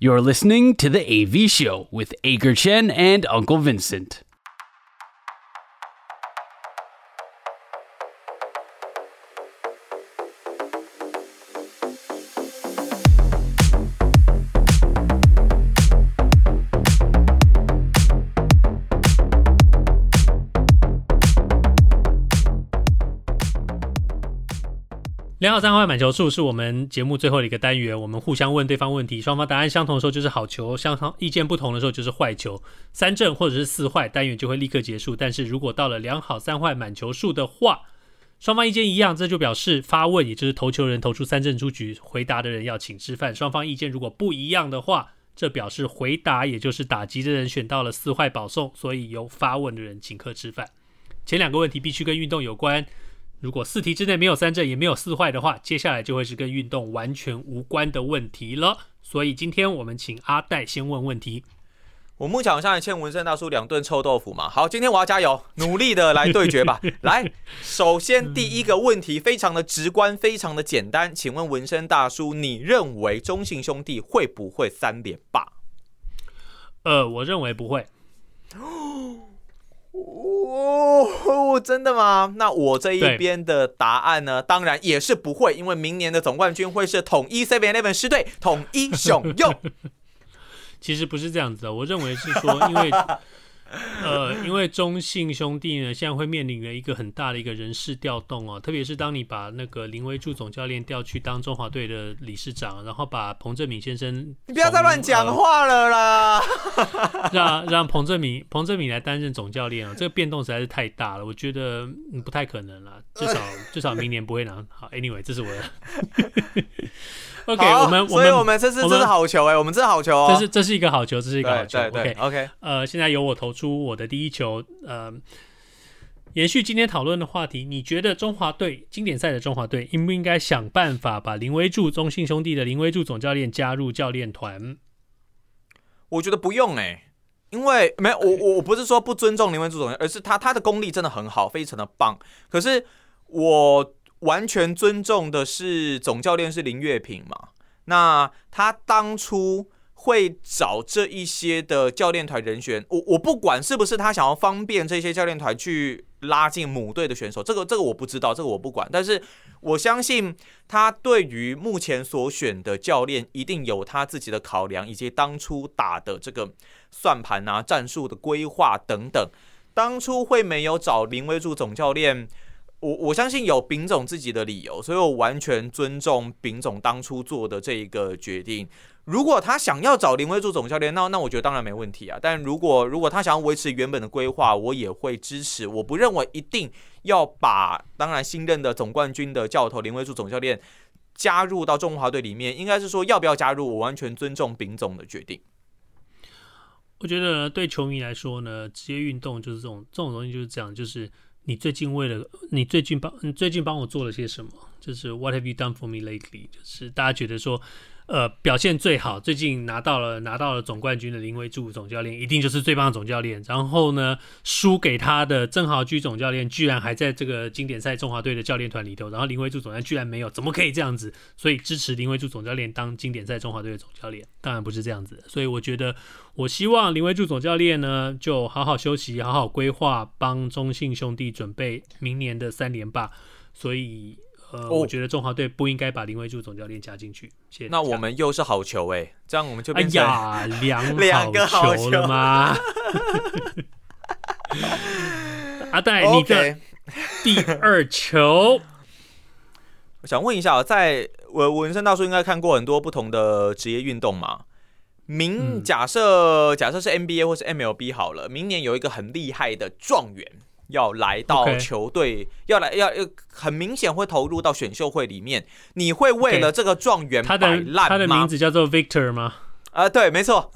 You're listening to the AV Show with Aker Chen and Uncle Vincent. 两好三坏满球数是我们节目最后的一个单元，我们互相问对方问题，双方答案相同的时候就是好球，相同意见不同的时候就是坏球。三正或者是四坏，单元就会立刻结束。但是如果到了两好三坏满球数的话，双方意见一样，这就表示发问，也就是投球人投出三正出局，回答的人要请吃饭。双方意见如果不一样的话，这表示回答，也就是打击的人选到了四坏保送，所以由发问的人请客吃饭。前两个问题必须跟运动有关。如果四题之内没有三正也没有四坏的话，接下来就会是跟运动完全无关的问题了。所以今天我们请阿戴先问问题。我目前好像欠文胜大叔两顿臭豆腐嘛。好，今天我要加油，努力的来对决吧。来，首先第一个问题非常的直观，非常的简单，请问文胜大叔，你认为中信兄弟会不会三连霸？呃，我认为不会。哦，真的吗？那我这一边的答案呢？当然也是不会，因为明年的总冠军会是统一 Seven Eleven 狮队，统一 熊用。其实不是这样子的，我认为是说，因为。呃，因为中信兄弟呢，现在会面临了一个很大的一个人事调动哦，特别是当你把那个林威助总教练调去当中华队的理事长，然后把彭振敏先生，你不要再乱讲话了啦，呃、让让彭振敏彭振敏来担任总教练啊，这个变动实在是太大了，我觉得不太可能了，至少至少明年不会拿。好，Anyway，这是我的。OK，我们，所以我们这是这是好球哎，我们这是好球哦，这是这是一个好球，这是一个好球。OK OK，呃，现在由我投出我的第一球。呃，延续今天讨论的话题，你觉得中华队经典赛的中华队应不应该想办法把林威柱中信兄弟的林威柱总教练加入教练团？我觉得不用哎，因为没有我我我不是说不尊重林威柱总教练，而是他他的功力真的很好，非常的棒。可是我。完全尊重的是总教练是林月平嘛？那他当初会找这一些的教练团人选，我我不管是不是他想要方便这些教练团去拉进母队的选手，这个这个我不知道，这个我不管。但是我相信他对于目前所选的教练一定有他自己的考量，以及当初打的这个算盘啊、战术的规划等等。当初会没有找林威助总教练？我我相信有丙总自己的理由，所以我完全尊重丙总当初做的这一个决定。如果他想要找林威助总教练，那那我觉得当然没问题啊。但如果如果他想要维持原本的规划，我也会支持。我不认为一定要把当然新任的总冠军的教头林威助总教练加入到中华队里面，应该是说要不要加入，我完全尊重丙总的决定。我觉得对球迷来说呢，职业运动就是这种这种东西就是这样，就是。你最近为了你最近帮你最近帮我做了些什么？就是 What have you done for me lately？就是大家觉得说，呃，表现最好，最近拿到了拿到了总冠军的林威柱总教练，一定就是最棒的总教练。然后呢，输给他的郑豪居总教练，居然还在这个经典赛中华队的教练团里头，然后林威柱总教练居然没有，怎么可以这样子？所以支持林威柱总教练当经典赛中华队的总教练，当然不是这样子。所以我觉得，我希望林威柱总教练呢，就好好休息，好好规划，帮中信兄弟准备明年的三连霸。所以。呃，哦、我觉得中华队不应该把林威柱总教练加进去。谢谢。那我们又是好球哎，这样我们就哎呀，两两个好球了吗？阿戴，你的第二球。我想问一下，在我文生大叔应该看过很多不同的职业运动嘛？明假设、嗯、假设是 NBA 或是 MLB 好了，明年有一个很厉害的状元。要来到球队.要来要要很明显会投入到选秀会里面。你会为了这个状元摆烂吗？他的名字叫做 Victor 吗？啊、呃，对，没错。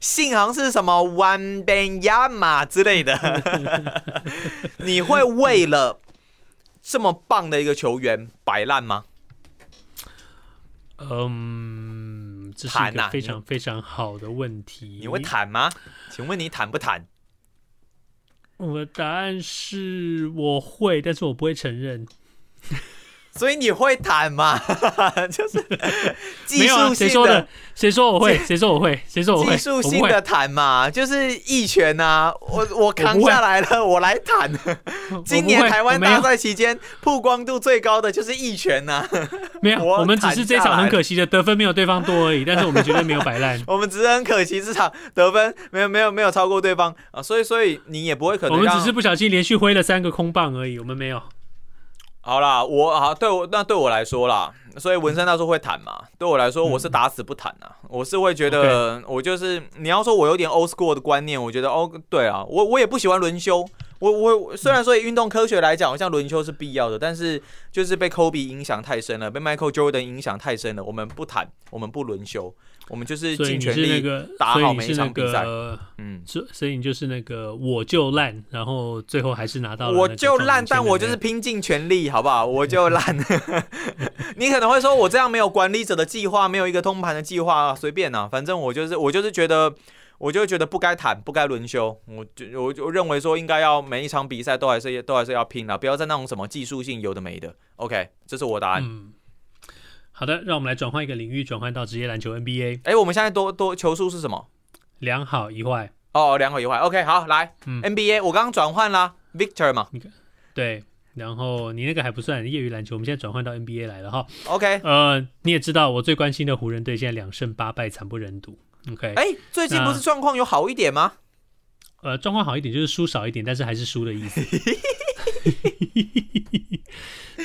姓好像是什么 Wembanyama 之类的。你会为了这么棒的一个球员摆烂吗？嗯，这是一个非常非常好的问题。你会谈吗？请问你谈不谈？我的答案是我会，但是我不会承认。所以你会弹吗？就是技术性的。说的？谁说我会？谁说我会？谁说我会？技术性的弹嘛，就是一拳呐。我我扛下来了，我，我来弹。今年台湾大赛期间曝光度最高的就是一拳呐。没有，我们只是这场很可惜的得分没有对方多而已，但是我们绝对没有摆烂。我们只是很可惜这场得分没有没有没有超过对方啊，所以所以你也不会可能。我们只是不小心连续挥了三个空棒而已，我们没有。好啦，我啊，对我那对我来说啦，所以文森他说会弹嘛，对我来说我是打死不弹啊，嗯、我是会觉得我就是你要说我有点 old school 的观念，我觉得哦对啊，我我也不喜欢轮休，我我虽然说以运动科学来讲，好像轮休是必要的，但是就是被 Kobe 影响太深了，被 Michael Jordan 影响太深了，我们不弹，我们不轮休。我们就是尽全力打好每一场比赛，那个、嗯，所所以你就是那个我就烂，然后最后还是拿到了。我就烂，但我就是拼尽全力，好不好？我就烂。你可能会说我这样没有管理者的计划，没有一个通盘的计划，随便啊，反正我就是我就是觉得，我就觉得不该谈，不该轮休。我就我就认为说应该要每一场比赛都还是都还是要拼了，不要再那种什么技术性有的没的。OK，这是我答案。嗯好的，让我们来转换一个领域，转换到职业篮球 NBA。哎，我们现在多多球数是什么？两好一坏。哦，两好一坏。OK，好，来、嗯、NBA，我刚刚转换啦，Victor 嘛。对，然后你那个还不算业余篮球，我们现在转换到 NBA 来了哈。OK，呃，你也知道我最关心的湖人队现在两胜八败，惨不忍睹。OK，哎，最近不是状况有好一点吗？呃，状况好一点就是输少一点，但是还是输的意思。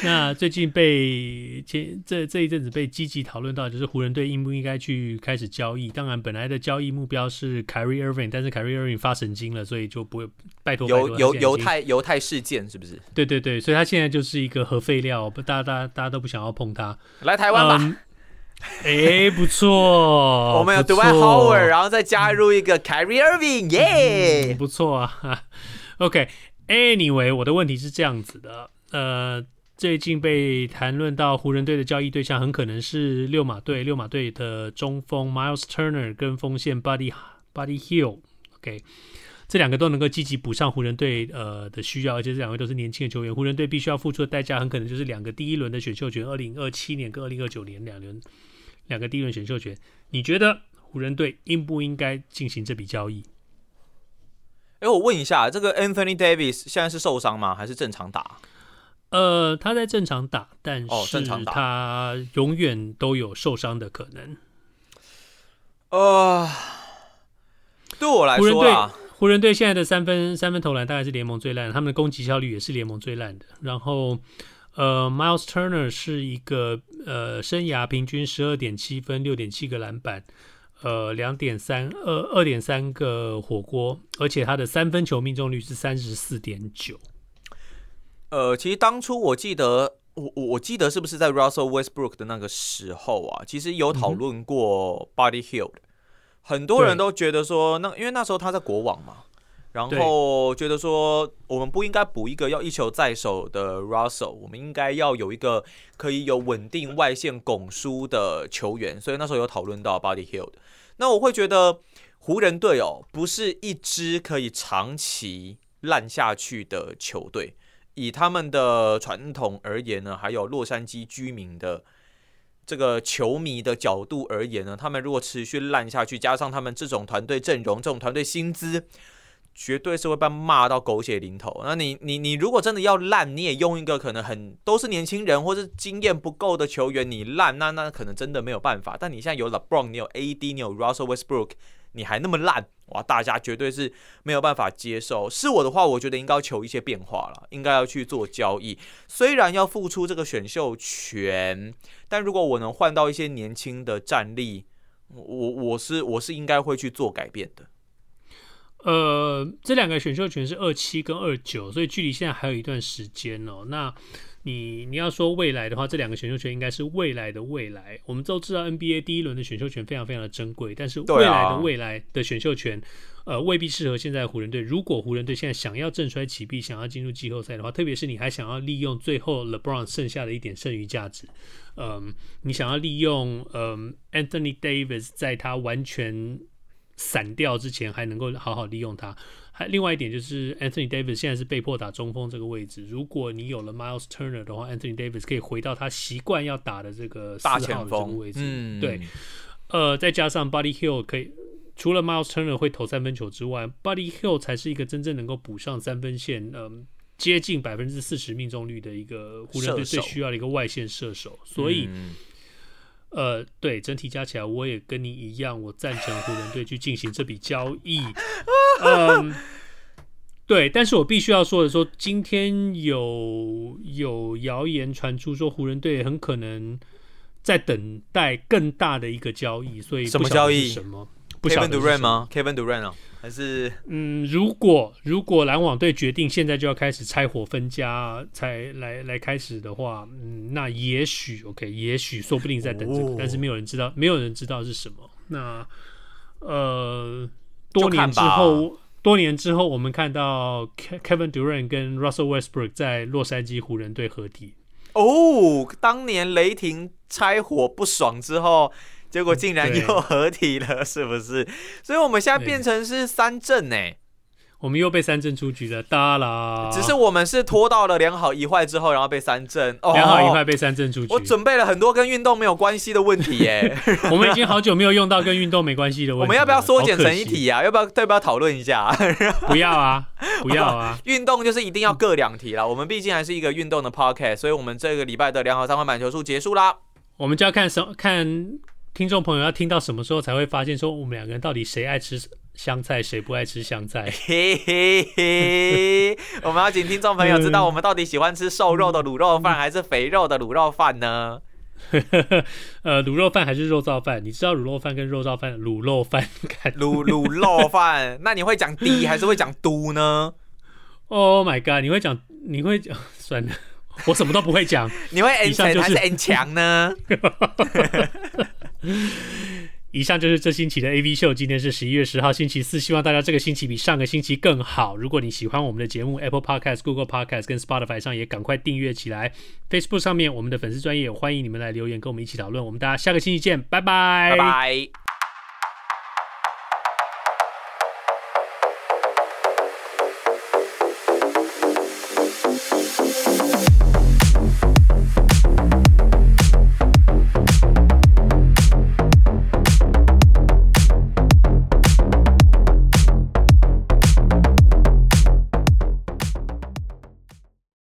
那最近被前这这一阵子被积极讨论到，就是湖人队应不应该去开始交易？当然，本来的交易目标是 Kyrie Irving，但是 Kyrie Irving 发神经了，所以就不会拜托。犹犹犹太犹太事件是不是？对对对，所以他现在就是一个核废料，不，大家大家大家都不想要碰他。来台湾吧。哎、嗯，不错，我们有 Dwight Howard，然后再加入一个 Kyrie Irving，耶、嗯，不错啊。OK，Anyway，、okay, 我的问题是这样子的，呃。最近被谈论到湖人队的交易对象很可能是六马队，六马队的中锋 Miles Turner 跟锋线 Buddy Buddy Hill，OK，这两个都能够积极补上湖人队呃的需要，而且这两位都是年轻的球员。湖人队必须要付出的代价很可能就是两个第一轮的选秀权，二零二七年跟二零二九年两轮两个第一轮选秀权。你觉得湖人队应不应该进行这笔交易？哎，我问一下，这个 Anthony Davis 现在是受伤吗？还是正常打？呃，他在正常打，但是他永远都有受伤的可能。呃，对我来说啊，湖人队现在的三分三分投篮大概是联盟最烂，他们的攻击效率也是联盟最烂的。然后，呃，Miles Turner 是一个呃生涯平均十二点七分，六点七个篮板，呃，两点三二二点三个火锅，而且他的三分球命中率是三十四点九。呃，其实当初我记得，我我我记得是不是在 Russell Westbrook 的那个时候啊？其实有讨论过 Buddy Hield，很多人都觉得说，那因为那时候他在国网嘛，然后觉得说我们不应该补一个要一球在手的 Russell，我们应该要有一个可以有稳定外线拱输的球员，所以那时候有讨论到 Buddy Hill 的。那我会觉得湖人队哦，不是一支可以长期烂下去的球队。以他们的传统而言呢，还有洛杉矶居民的这个球迷的角度而言呢，他们如果持续烂下去，加上他们这种团队阵容、这种团队薪资，绝对是会被骂到狗血淋头。那你、你、你如果真的要烂，你也用一个可能很都是年轻人或是经验不够的球员，你烂，那那可能真的没有办法。但你现在有 LeBron，你有 AD，你有 Russell Westbrook。你还那么烂哇！大家绝对是没有办法接受。是我的话，我觉得应该要求一些变化了，应该要去做交易。虽然要付出这个选秀权，但如果我能换到一些年轻的战力，我我是我是应该会去做改变的。呃，这两个选秀权是二七跟二九，所以距离现在还有一段时间哦。那你你要说未来的话，这两个选秀权应该是未来的未来。我们都知道 NBA 第一轮的选秀权非常非常的珍贵，但是未来的未来的选秀权，啊、呃，未必适合现在湖人队。如果湖人队现在想要振衰起敝，想要进入季后赛的话，特别是你还想要利用最后 LeBron 剩下的一点剩余价值，嗯、呃，你想要利用嗯、呃、Anthony Davis 在他完全散掉之前还能够好好利用他。还另外一点就是 Anthony Davis 现在是被迫打中锋这个位置。如果你有了 Miles Turner 的话，Anthony Davis 可以回到他习惯要打的这个大前锋位置。嗯，对。呃，再加上 Buddy Hield 可以，除了 Miles Turner 会投三分球之外，Buddy Hield 才是一个真正能够补上三分线，嗯、呃，接近百分之四十命中率的一个湖人队最需要的一个外线射手。所以。嗯呃，对，整体加起来，我也跟你一样，我赞成湖人队去进行这笔交易。嗯，对，但是我必须要说的说，今天有有谣言传出说，湖人队很可能在等待更大的一个交易，所以什么交易？什么？？Kevin Durant 吗？Kevin Durant 啊？还是嗯，如果如果篮网队决定现在就要开始拆伙分家，才来来开始的话，嗯，那也许 OK，也许说不定在等这个，哦、但是没有人知道，没有人知道是什么。那呃，多年之后，多年之后，我们看到 Kevin Durant 跟 Russell Westbrook 在洛杉矶湖人队合体。哦，当年雷霆拆伙不爽之后。结果竟然又合体了，是不是？所以我们现在变成是三阵呢。我们又被三阵出局了，哒啦！只是我们是拖到了良好一坏之后，然后被三阵。良好一坏被三阵出局。我准备了很多跟运动没有关系的问题耶。我们已经好久没有用到跟运动没关系的问题。我们要不要缩减成一题啊？要不要？要不要讨论一下？不要啊！不要啊！运动就是一定要各两题啦。我们毕竟还是一个运动的 podcast，所以我们这个礼拜的良好三坏满球数结束啦。我们就要看什看。听众朋友要听到什么时候才会发现说我们两个人到底谁爱吃香菜，谁不爱吃香菜？嘿嘿嘿！我们要请听众朋友知道我们到底喜欢吃瘦肉的卤肉饭还是肥肉的卤肉饭呢？呃，卤肉饭还是肉燥饭？你知道卤肉饭跟肉燥饭？卤肉饭，卤卤肉饭？那你会讲 d 还是会讲嘟呢？Oh my god！你会讲？你会讲？算了，我什么都不会讲。你会 N 强还是 N 强呢？以上就是这星期的 AV 秀。今天是十一月十号，星期四。希望大家这个星期比上个星期更好。如果你喜欢我们的节目，Apple Podcast、Google Podcast 跟 Spotify 上也赶快订阅起来。Facebook 上面我们的粉丝专业，欢迎你们来留言跟我们一起讨论。我们大家下个星期见，拜拜，拜拜。